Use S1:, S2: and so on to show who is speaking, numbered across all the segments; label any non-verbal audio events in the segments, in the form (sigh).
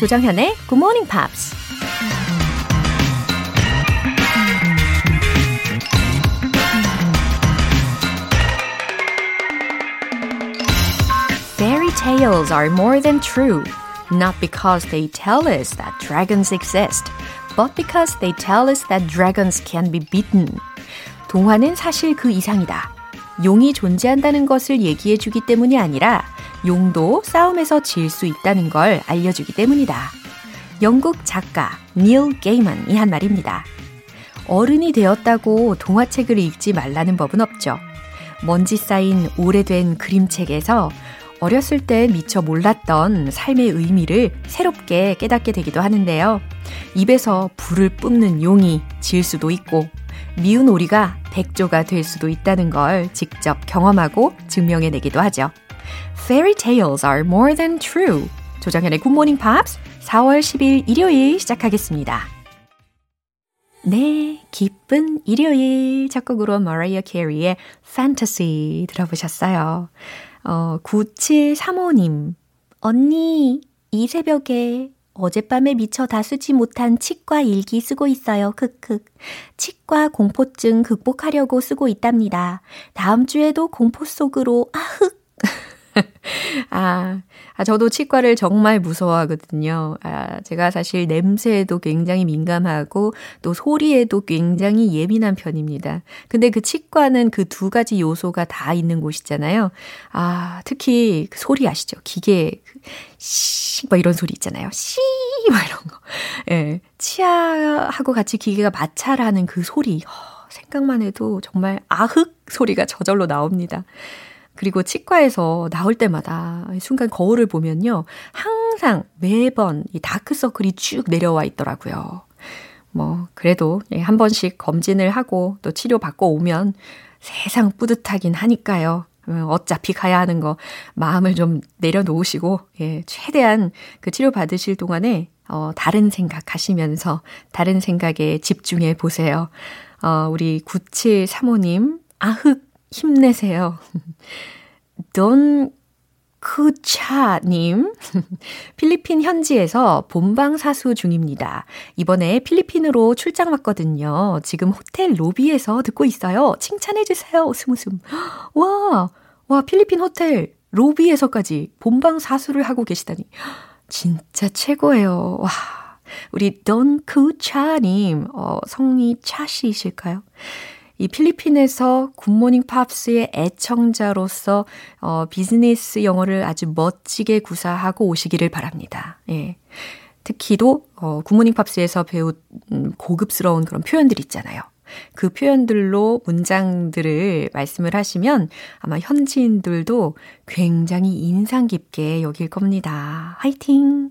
S1: 조정현의 Good Morning Pops. Fairy tales are more than true, not because they tell us that dragons exist, but because they tell us that dragons can be beaten. 동화는 사실 그 이상이다. 용이 존재한다는 것을 얘기해 주기 때문이 아니라 용도 싸움에서 질 수 있다는 걸 알려주기 때문이다. 영국 작가 닐 게이먼이 한 말입니다. 어른이 되었다고 동화책을 읽지 말라는 법은 없죠. 먼지 쌓인 오래된 그림책에서 어렸을 때 미처 몰랐던 삶의 의미를 새롭게 깨닫게 되기도 하는데요. 입에서 불을 뿜는 용이 질 수도 있고, 미운 오리가 백조가 될 수도 있다는 걸 직접 경험하고 증명해내기도 하죠. Fairy tales are more than true. 조정현의 굿모닝 팝스 4월 10일 일요일 시작하겠습니다. 네, 기쁜 일요일 첫 곡으로 마라이어 캐리의 Fantasy 들어보셨어요. 어, 9735님. 언니, 이 새벽에 어젯밤에 미처 다 쓰지 못한 치과 일기 쓰고 있어요. 크크. 치과 공포증 극복하려고 쓰고 있답니다. 다음 주에도 공포 속으로 아흑. (laughs) 아, 아, 저도 치과를 정말 무서워하거든요. 아, 제가 사실 냄새에도 굉장히 민감하고 또 소리에도 굉장히 예민한 편입니다. 근데 그 치과는 그 두 가지 요소가 다 있는 곳이잖아요. 아, 특히 그 소리 아시죠? 기계, 그 씨, 뭐 이런 소리 있잖아요. 씨, 뭐 이런 거. 예. 치아하고 같이 기계가 마찰하는 그 소리. 허, 생각만 해도 정말 아흑 소리가 저절로 나옵니다. 그리고 치과에서 나올 때마다 순간 거울을 보면요. 항상 매번 이 다크서클이 쭉 내려와 있더라고요. 뭐, 그래도 예, 한 번씩 검진을 하고 또 치료받고 오면 세상 뿌듯하긴 하니까요. 어, 어차피 가야 하는 거 마음을 좀 내려놓으시고, 예, 최대한 그 치료 받으실 동안에 어, 다른 생각 하시면서 다른 생각에 집중해 보세요. 어, 우리 9735님, 아흑 힘내세요. 돈 쿠차님, 필리핀 현지에서 본방 사수 중입니다. 이번에 필리핀으로 출장 왔거든요. 지금 호텔 로비에서 듣고 있어요. 칭찬해주세요. 웃음 웃음. 와, 와, 필리핀 호텔 로비에서까지 본방 사수를 하고 계시다니. 진짜 최고예요. 와. 우리 돈 쿠차님, 어, 성이 차시이실까요? 이 필리핀에서 굿모닝 팝스의 애청자로서 어, 비즈니스 영어를 아주 멋지게 구사하고 오시기를 바랍니다. 예. 특히도 어, 굿모닝 팝스에서 배운 음, 고급스러운 그런 표현들 있잖아요. 그 표현들로 문장들을 말씀을 하시면 아마 현지인들도 굉장히 인상 깊게 여길 겁니다. 화이팅!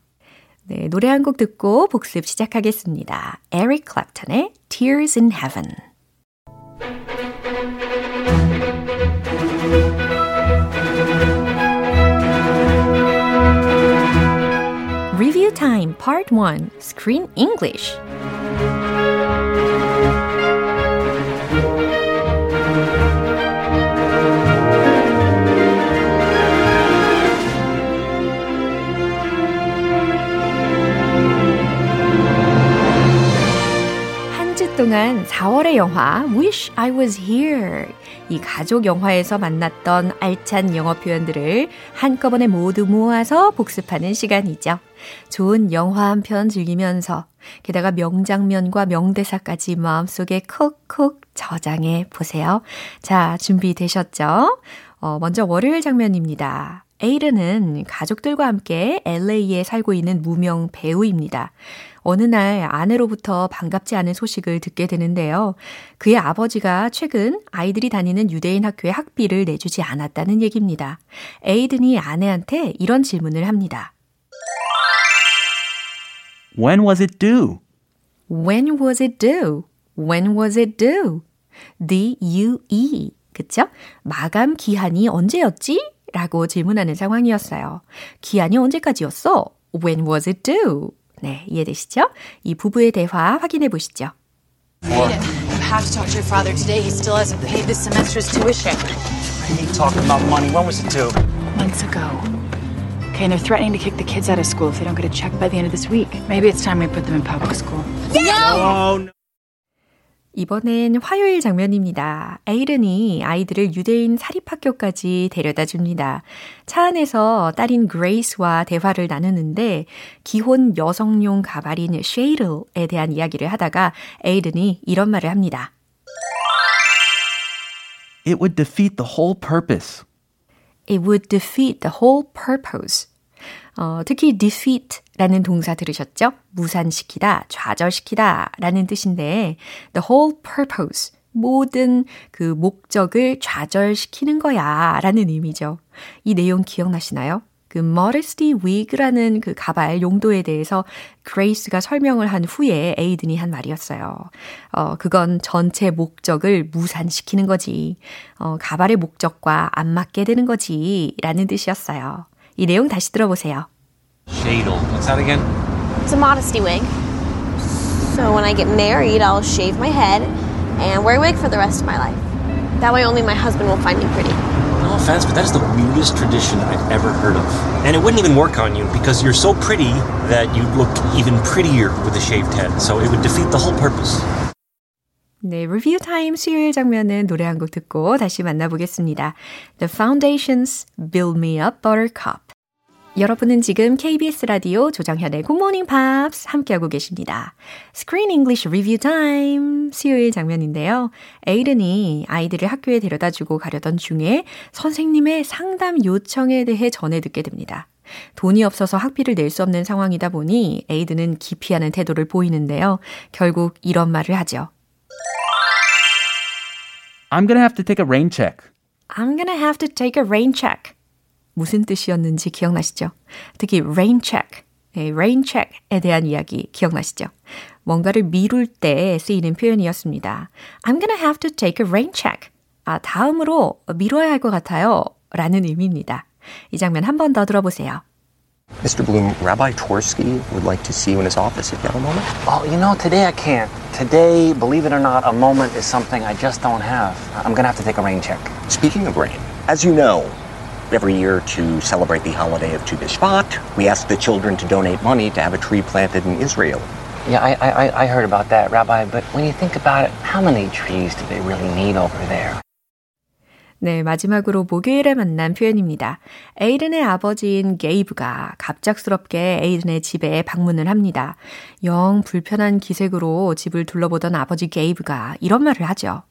S1: 네, 노래 한 곡 듣고 복습 시작하겠습니다. 에릭 클랩턴의 Tears in Heaven. Review Time Part 1 Screen English 동안 4월의 영화 Wish I Was Here 이 가족 영화에서 만났던 알찬 영어 표현들을 한꺼번에 모두 모아서 복습하는 시간이죠. 좋은 영화 한 편 즐기면서 게다가 명장면과 명대사까지 마음속에 콕콕 저장해 보세요. 자, 준비되셨죠? 어, 먼저 월요일 장면입니다. 에이르는 가족들과 함께 LA에 살고 있는 무명 배우입니다. 어느 날 아내로부터 반갑지 않은 소식을 듣게 되는데요. 그의 아버지가 최근 아이들이 다니는 유대인 학교에 학비를 내주지 않았다는 얘기입니다. 에이든이 아내한테 이런 질문을 합니다.
S2: When was it due?
S1: When was it due? When was it due? D-U-E. 그쵸? 마감 기한이 언제였지? 라고 질문하는 상황이었어요. 기한이 언제까지였어? When was it due? 네, 이해되시죠? 이 부부의 대화 확인해 보시죠.
S2: I have to talk to your father today. He still hasn't paid this semester's tuition.
S3: I hate talking about money. When was it due?
S2: Months ago. Okay, and they're threatening to kick the kids out of school if they don't get a check by the end of this week. Maybe it's time we put them in public school.
S3: Oh, no.
S1: 이번엔 화요일 장면입니다. 에이른이 아이들을 유대인 사립학교까지 데려다 줍니다. 차 안에서 딸인 그레이스와 대화를 나누는데 기혼 여성용 가발인 쉐이를에 대한 이야기를 하다가 에이른이 이런 말을 합니다.
S4: It would defeat the whole purpose.
S1: It would defeat the whole purpose. 어, 특히 defeat라는 동사 들으셨죠? 무산시키다, 좌절시키다 라는 뜻인데 the whole purpose, 모든 그 목적을 좌절시키는 거야 라는 의미죠. 이 내용 기억나시나요? 그 modesty wig라는 그 가발 용도에 대해서 그레이스가 설명을 한 후에 에이든이 한 말이었어요. 어, 그건 전체 목적을 무산시키는 거지. 어, 가발의 목적과 안 맞게 되는 거지. 라는 뜻이었어요. 이 내용 다시 들어보세요.
S5: Shadle. What's that again?
S6: It's a modesty wig. So when I get married, I'll shave my head and wear a wig for the rest of my life. That way only my husband will find me pretty.
S5: No offense, but that is the weirdest tradition I've ever heard of. And it wouldn't even work on you because you're so pretty that you'd look even prettier with a shaved head. So it would defeat the whole purpose.
S1: 네, 리뷰 타임 수요일 장면은 노래 한 곡 듣고 다시 만나보겠습니다. The Foundations Build Me Up Buttercup. 여러분은 지금 KBS 라디오 조정현의 Good Morning Pops 함께하고 계십니다. Screen English Review Time 수요일 장면인데요. 에이른이 아이들을 학교에 데려다주고 가려던 중에 선생님의 상담 요청에 대해 전해 듣게 됩니다. 돈이 없어서 학비를 낼 수 없는 상황이다 보니 에이든은 기피하는 태도를 보이는데요. 결국 이런 말을 하죠.
S4: I'm gonna have to take a rain check.
S1: I'm gonna have to take a rain check. 무슨 뜻이었는지 기억나시죠? 특히 rain check, 네, rain check에 대한 이야기 기억나시죠? 뭔가를 미룰 때 쓰이는 표현이었습니다. I'm gonna have to take a rain check. 아, 다음으로 미뤄야 할 것 같아요. 라는 의미입니다. 이 장면 한 번 더 들어보세요.
S7: Mr. Bloom, Rabbi Tversky would like to see you in his office if you have a moment.
S3: Oh, you know, today I can't. Today, believe it or not, a moment is something I just don't have. I'm gonna have to take a rain check.
S7: Speaking of rain, as you know, every year to celebrate the holiday of Tu B'Shvat, we ask the children to donate money to have a tree planted in Israel.
S3: Yeah, I, I, I heard about that, Rabbi, but when you think about it, how many trees do they really need over there?
S1: 네, 마지막으로 목요일에 만난 표현입니다. 에이든의 아버지인 게이브가 갑작스럽게 에이든의 집에 방문을 합니다. 영 불편한 기색으로 집을 둘러보던 아버지 게이브가 이런 말을 하죠.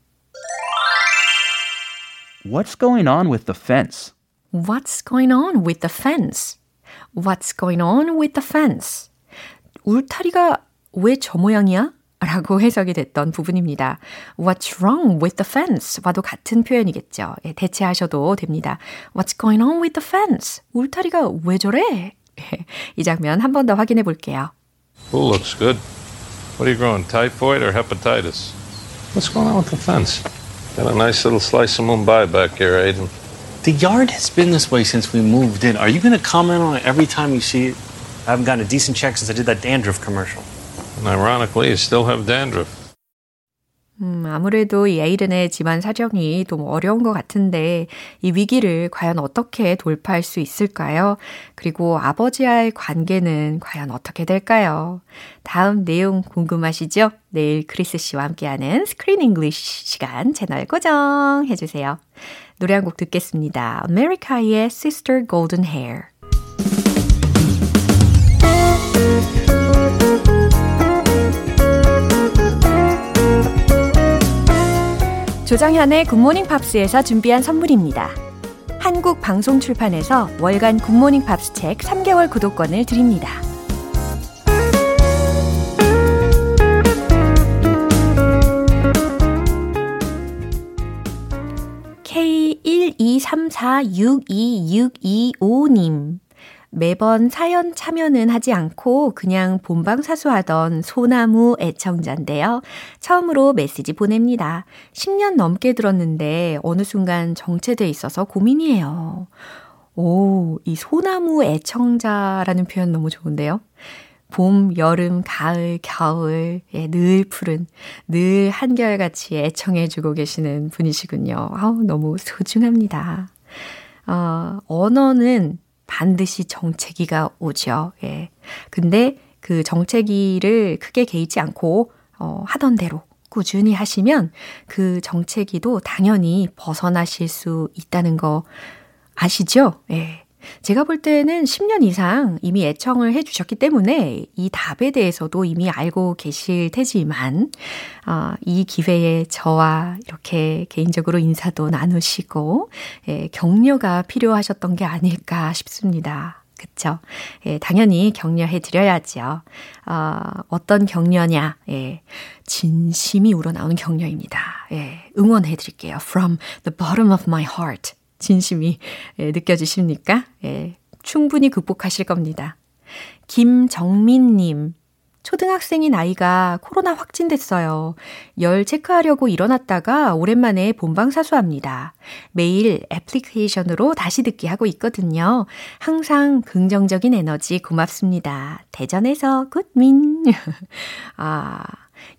S4: What's going on with the fence?
S1: What's going on with the fence? What's going on with the fence? 울타리가 왜 저 모양이야? 라고 해석이 됐던 부분입니다. What's wrong with the fence? 와도 같은 표현이겠죠. 예, 대체하셔도 됩니다. What's going on with the fence? 울타리가 왜 저래? 이 장면 한 번 더 확인해 볼게요.
S8: Pool looks good. What are you growing, typhoid or hepatitis? What's going on with the fence? Got a nice little slice of Mumbai back here, Aiden.
S3: The yard has been this way since we moved in. Are you gonna comment on it every time you see it? I haven't gotten a decent check since I did that dandruff commercial.
S8: And ironically, you still have dandruff.
S1: 음, 아무래도 이 에이든의 집안 사정이 좀 어려운 것 같은데 이 위기를 과연 어떻게 돌파할 수 있을까요? 그리고 아버지와의 관계는 과연 어떻게 될까요? 다음 내용 궁금하시죠? 내일 크리스 씨와 함께하는 Screen English 시간 채널 고정해 주세요. 노래 한 곡 듣겠습니다. 아메리카의 Sister Golden Hair. 조정현의 굿모닝 팝스에서 준비한 선물입니다. 한국 방송 출판에서 월간 굿모닝 팝스 책 3개월 구독권을 드립니다. K123462625님 매번 사연 참여는 하지 않고 그냥 본방사수하던 소나무 애청자인데요. 처음으로 메시지 보냅니다. 10년 넘게 들었는데 어느 순간 정체돼 있어서 고민이에요. 오, 이 소나무 애청자라는 표현 너무 좋은데요. 봄, 여름, 가을, 겨울, 예, 늘 푸른, 늘 한결같이 애청해주고 계시는 분이시군요. 아우, 너무 소중합니다. 어, 언어는 반드시 정체기가 오죠. 예. 근데 그 정체기를 크게 개의치 않고, 어, 하던 대로 꾸준히 하시면 그 정체기도 당연히 벗어나실 수 있다는 거 아시죠? 예. 제가 볼 때는 10년 이상 이미 애청을 해주셨기 때문에 이 답에 대해서도 이미 알고 계실 테지만, 어, 이 기회에 저와 이렇게 개인적으로 인사도 나누시고, 예, 격려가 필요하셨던 게 아닐까 싶습니다. 그쵸? 예, 당연히 격려해 드려야죠. 어, 어떤 격려냐? 예, 진심이 우러나오는 격려입니다. 예, 응원해 드릴게요. From the bottom of my heart. 진심이 예, 느껴지십니까? 예, 충분히 극복하실 겁니다. 김정민님, 초등학생인 아이가 코로나 확진됐어요. 열 체크하려고 일어났다가 오랜만에 본방사수합니다. 매일 애플리케이션으로 다시 듣기 하고 있거든요. 항상 긍정적인 에너지 고맙습니다. 대전에서 굿민. (laughs) 아,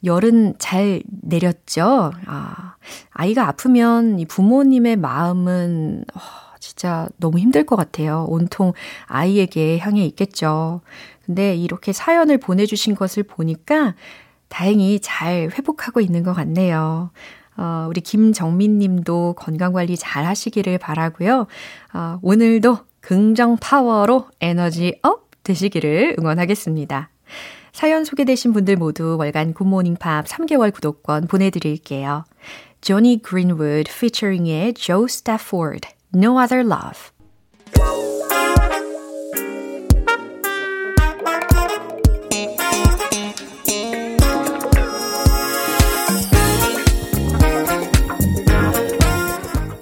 S1: 열은 잘 내렸죠? 아, 아이가 아프면 이 부모님의 마음은, 어, 진짜 너무 힘들 것 같아요. 온통 아이에게 향해 있겠죠. 근데 이렇게 사연을 보내주신 것을 보니까 다행히 잘 회복하고 있는 것 같네요. 어, 우리 김정민 님도 건강관리 잘 하시기를 바라고요. 어, 오늘도 긍정 파워로 에너지 up 되시기를 응원하겠습니다. 사연 소개되신 분들 모두 월간 굿모닝 팝 3개월 구독권 보내드릴게요. 조니 그린우드 featuring의 Jo Stafford, No Other Love.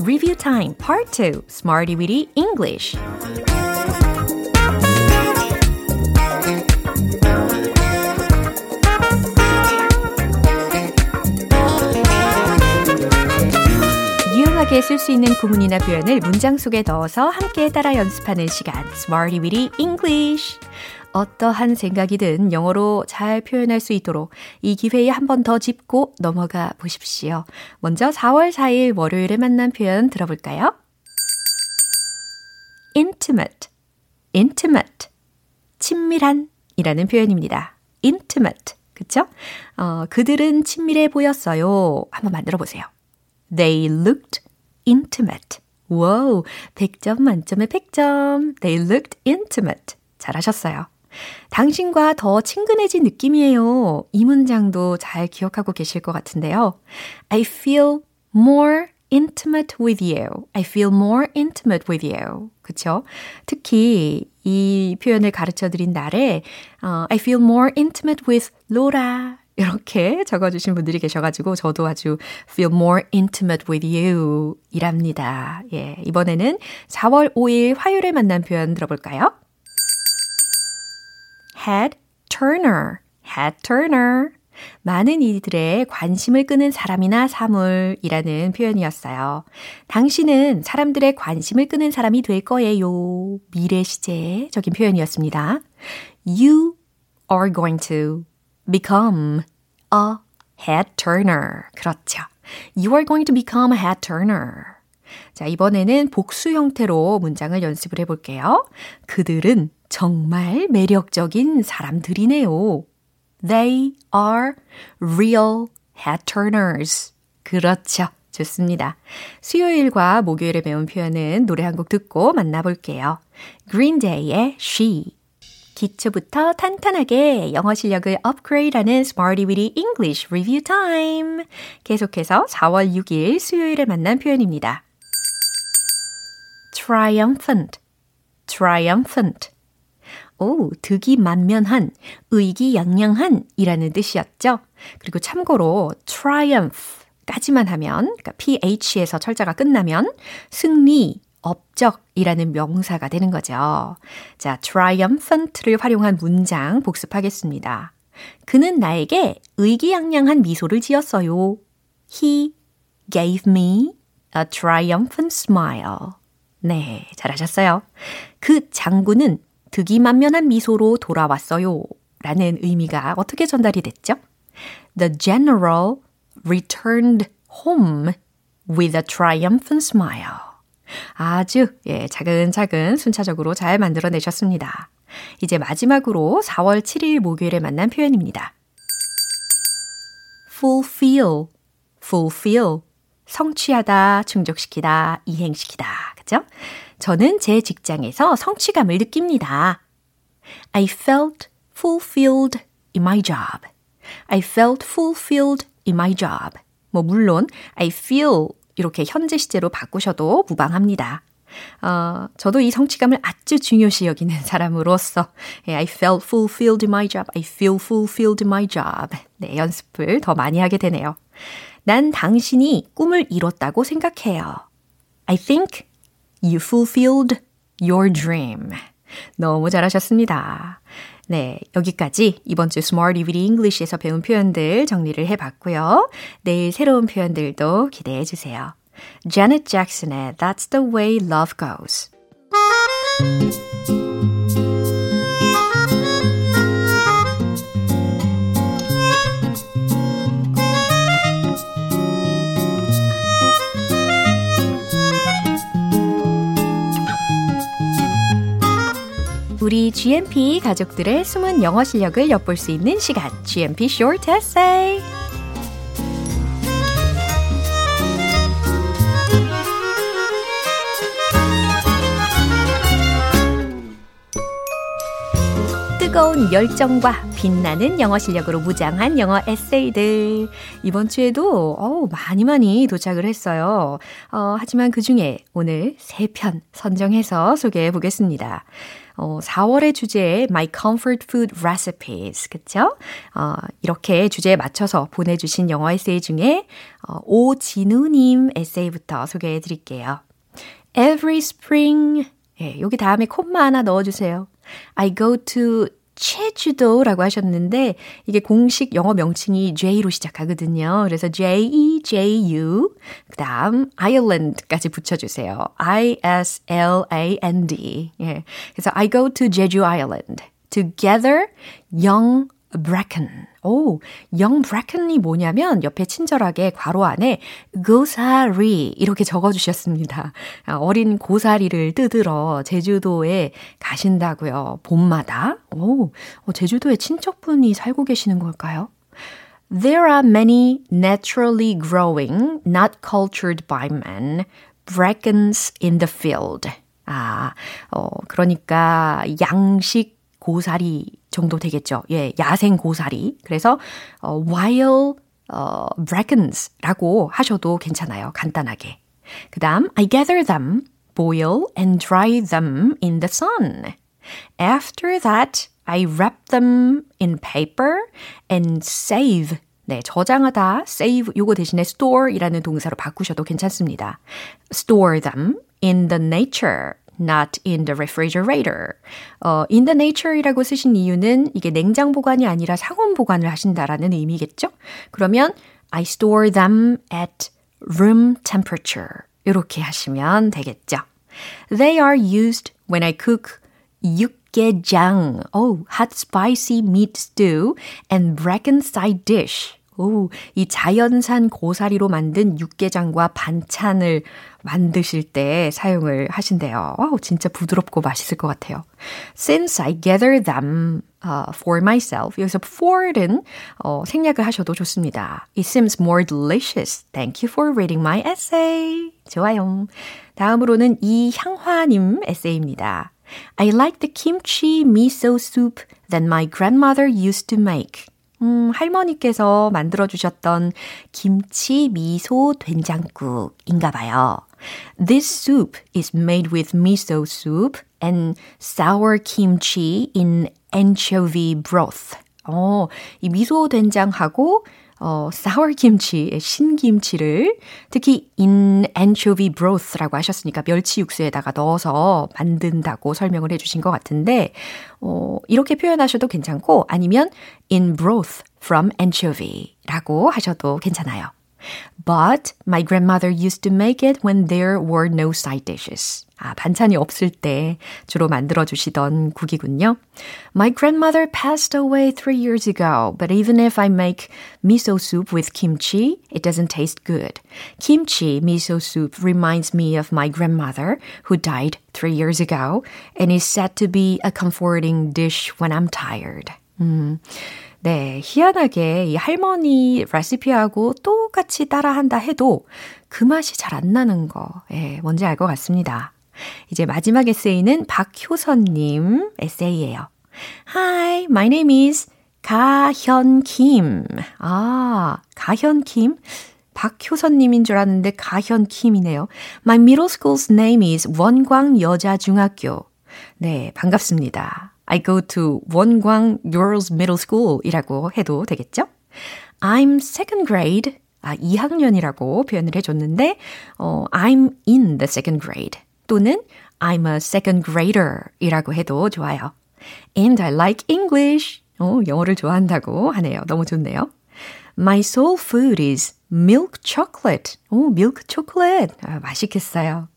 S1: Review Time Part 2 Smarty Weedy English 유용하게 쓸 수 있는 구문이나 표현을 문장 속에 넣어서 함께 따라 연습하는 시간 Smarty Weedy English 어떠한 생각이든 영어로 잘 표현할 수 있도록 이 기회에 한 번 더 짚고 넘어가 보십시오. 먼저 4월 4일 월요일에 만난 표현 들어볼까요? intimate, intimate, 친밀한 이라는 표현입니다. intimate, 그쵸? 어, 그들은 친밀해 보였어요. 한번 만들어 보세요. They looked intimate. 와우, 100점 만점에 100점. They looked intimate. 잘하셨어요. 당신과 더 친근해진 느낌이에요. 이 문장도 잘 기억하고 계실 것 같은데요. I feel more intimate with you. I feel more intimate with you. 그쵸? 특히 이 표현을 가르쳐 드린 날에 uh, I feel more intimate with Laura. 이렇게 적어주신 분들이 계셔가지고 저도 아주 feel more intimate with you 이랍니다. 예, 이번에는 4월 5일 화요일에 만난 표현 들어볼까요? head turner, head turner. 많은 이들의 관심을 끄는 사람이나 사물이라는 표현이었어요. 당신은 사람들의 관심을 끄는 사람이 될 거예요. 미래 시제적인 표현이었습니다. You are going to become a head turner. 그렇죠. You are going to become a head turner. 자, 이번에는 복수 형태로 문장을 연습을 해볼게요. 그들은 정말 매력적인 사람들이네요. They are real head turners. 그렇죠. 좋습니다. 수요일과 목요일에 배운 표현은 노래 한 곡 듣고 만나볼게요. Green Day의 She. 기초부터 탄탄하게 영어 실력을 업그레이드하는 Smarty Weedy English Review Time. 계속해서 4월 6일 수요일에 만난 표현입니다. triumphant, triumphant. 오, 득이 만면한, 의기양양한 이라는 뜻이었죠. 그리고 참고로 triumph 까지만 하면, 그러니까 ph에서 철자가 끝나면 승리, 업적이라는 명사가 되는 거죠. 자, triumphant를 활용한 문장 복습하겠습니다. 그는 나에게 의기양양한 미소를 지었어요. He gave me a triumphant smile. 네, 잘하셨어요. 그 장군은 득이만면한 미소로 돌아왔어요. 라는 의미가 어떻게 전달이 됐죠? The general returned home with a triumphant smile. 아주 예, 차근차근 순차적으로 잘 만들어내셨습니다. 이제 마지막으로 4월 7일 목요일에 만난 표현입니다. fulfill, fulfill. 성취하다, 충족시키다, 이행시키다. 그죠? 저는 제 직장에서 성취감을 느낍니다. I felt fulfilled in my job. I felt fulfilled in my job. 뭐, 물론, I feel 이렇게 현재 시제로 바꾸셔도 무방합니다. 어, 저도 이 성취감을 아주 중요시 여기는 사람으로서 I felt fulfilled in my job. I feel fulfilled in my job. 네, 연습을 더 많이 하게 되네요. 난 당신이 꿈을 이뤘다고 생각해요. I think you fulfilled your dream. 너무 잘하셨습니다. 네, 여기까지 이번 주 Smart DVD English에서 배운 표현들 정리를 해봤고요. 내일 새로운 표현들도 기대해 주세요. Janet Jackson의 That's the Way Love Goes. GMP 가족들의 숨은 영어 실력을 엿볼 수 있는 시간, GMP Short Essay. 뜨거운 열정과 빛나는 영어 실력으로 무장한 영어 에세이들. 이번 주에도 어우, 많이 많이 도착을 했어요. 어, 하지만 그 중에 오늘 세 편 선정해서 소개해 보겠습니다. 어, 4월의 주제에 My Comfort Food Recipes, 그쵸? 어, 이렇게 주제에 맞춰서 보내주신 영어 에세이 중에 어, 오진우님 에세이부터 소개해 드릴게요. Every spring, 예, 여기 다음에 콤마 하나 넣어주세요. I go to 제주도라고 하셨는데 이게 공식 영어 명칭이 J로 시작하거든요. 그래서 J-E-J-U 그다음 Ireland까지 붙여주세요. I-S-L-A-N-D 예. 그래서 I go to Jeju Island together young Bracken. 오, young Bracken이 뭐냐면 옆에 친절하게 괄호 안에 고사리 이렇게 적어주셨습니다. 어린 고사리를 뜯으러 제주도에 가신다고요. 봄마다. 오, 제주도에 친척분이 살고 계시는 걸까요? There are many naturally growing, not cultured by men, brackens in the field. 아, 어, 그러니까 양식 고사리 정도 되겠죠. 예, 야생 고사리. 그래서 어, while 어, brackens라고 하셔도 괜찮아요. 간단하게. 그다음 I gather them, boil and dry them in the sun. After that, I wrap them in paper and save 네, 저장하다, save 요거 대신에 store이라는 동사로 바꾸셔도 괜찮습니다. store them in the nature not in the refrigerator. 어, in the nature이라고 쓰신 이유는 이게 냉장 보관이 아니라 상온 보관을 하신다라는 의미겠죠? 그러면 I store them at room temperature. 이렇게 하시면 되겠죠. They are used when I cook 육개장, oh, hot spicy meat stew and bracken side dish. 오, 이 자연산 고사리로 만든 육개장과 반찬을 만드실 때 사용을 하신대요. 와우, 진짜 부드럽고 맛있을 것 같아요. Since I gather them uh, for myself. 여기서 for은 어, 생략을 하셔도 좋습니다. It seems more delicious. Thank you for reading my essay. 좋아요. 다음으로는 이향화님 에세이입니다. I like the kimchi miso soup that my grandmother used to make. 음, 할머니께서 만들어주셨던 김치 미소 된장국인가 봐요. This soup is made with miso soup and sour kimchi in anchovy broth. 어, 이 미소 된장하고 어, sour 김치, 신김치를 특히 in anchovy broth라고 하셨으니까 멸치 육수에다가 넣어서 만든다고 설명을 해주신 것 같은데 어, 이렇게 표현하셔도 괜찮고 아니면 in broth from anchovy라고 하셔도 괜찮아요. But my grandmother used to make it when there were no side dishes. 아, 반찬이 없을 때 주로 만들어 주시던 국이군요. My grandmother passed away three years ago, but even if I make miso soup with kimchi, it doesn't taste good. Kimchi miso soup reminds me of my grandmother who died three years ago and is said to be a comforting dish when I'm tired. 음. 네, 희한하게 이 할머니 레시피하고 똑같이 따라한다 해도 그 맛이 잘 안 나는 거, 예, 뭔지 알 것 같습니다. 이제 마지막 에세이는 박효선님 에세이예요. Hi, my name is 가현 김. 아, 가현 김? 박효선님인 줄 알았는데 가현 김이네요. My middle school's name is 원광 여자중학교. 네, 반갑습니다. I go to 원광 Girls Middle School 이라고 해도 되겠죠? I'm second grade. 아, 2학년이라고 표현을 해줬는데, 어, I'm in the second grade. 또는 I'm a second grader 이라고 해도 좋아요. And I like English. 어, 영어를 좋아한다고 하네요. 너무 좋네요. My soul food is milk chocolate. 오, milk chocolate. 아, 맛있겠어요.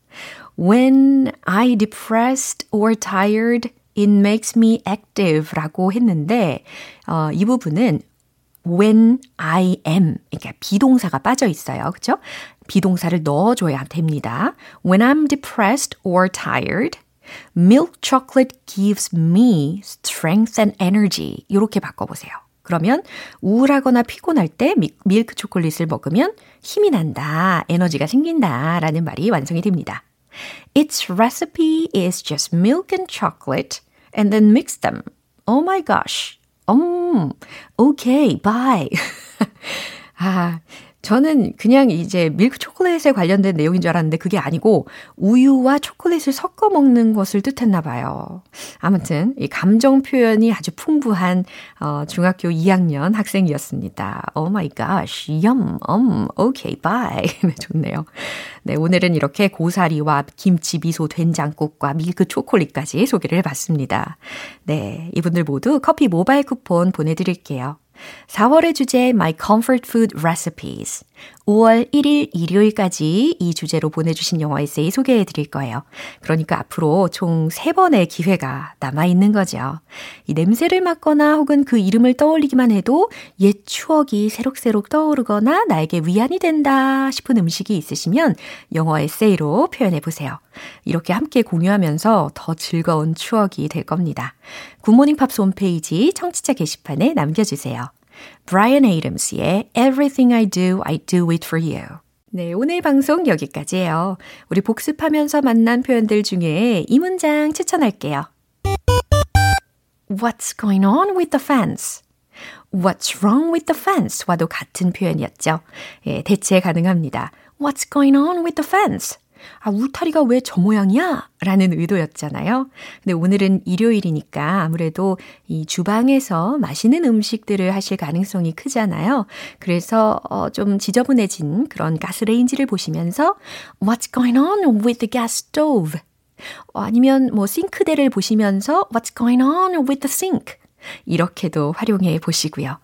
S1: When I depressed or tired, it makes me active 라고 했는데, 어, 이 부분은 when I am, 그러니까 비동사가 빠져 있어요. 그쵸? 비동사를 넣어줘야 됩니다. When I'm depressed or tired, milk chocolate gives me strength and energy. 이렇게 바꿔보세요. 그러면 우울하거나 피곤할 때 밀크 초콜릿을 먹으면 힘이 난다, 에너지가 생긴다 라는 말이 완성이 됩니다. Its recipe is just milk and chocolate and then mix them. Oh my gosh. 음, okay, bye. 아, 저는 그냥 이제 밀크 초콜릿에 관련된 내용인 줄 알았는데 그게 아니고 우유와 초콜릿을 섞어 먹는 것을 뜻했나 봐요. 아무튼 이 감정 표현이 아주 풍부한 어, 중학교 2학년 학생이었습니다. Oh my gosh, yum, um, okay, bye. (laughs) 네, 좋네요. 네, 오늘은 이렇게 고사리와 김치, 미소, 된장국과 밀크 초콜릿까지 소개를 해봤습니다. 네, 이분들 모두 커피 모바일 쿠폰 보내드릴게요. 4월의 주제 My Comfort Food Recipes. 5월 1일 일요일까지 이 주제로 보내주신 영어 에세이 소개해 드릴 거예요. 그러니까 앞으로 총 3번의 기회가 남아있는 거죠. 이 냄새를 맡거나 혹은 그 이름을 떠올리기만 해도 옛 추억이 새록새록 떠오르거나 나에게 위안이 된다 싶은 음식이 있으시면 영어 에세이로 표현해 보세요. 이렇게 함께 공유하면서 더 즐거운 추억이 될 겁니다. 굿모닝 팝스 홈페이지 청취자 게시판에 남겨주세요. Bryan Adams의 Everything I Do, I Do It For You. 네, 오늘 방송 여기까지예요. 우리 복습하면서 만난 표현들 중에 이 문장 추천할게요. What's going on with the fence? What's wrong with the fence? 와도 같은 표현이었죠. 예, 대체 가능합니다. What's going on with the fence? 아, 울타리가 왜 저 모양이야? 라는 의도였잖아요. 근데 오늘은 일요일이니까 아무래도 이 주방에서 맛있는 음식들을 하실 가능성이 크잖아요. 그래서 어, 좀 지저분해진 그런 가스레인지를 보시면서 What's going on with the gas stove? 어, 아니면 뭐 싱크대를 보시면서 What's going on with the sink? 이렇게도 활용해 보시고요.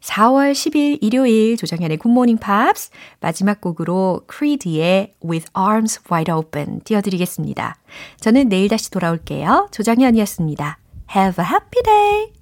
S1: 4월 10일 일요일 조정현의 굿모닝 팝스 마지막 곡으로 크리드의 With Arms Wide Open 띄워드리겠습니다. 저는 내일 다시 돌아올게요. 조정현이었습니다. Have a happy day!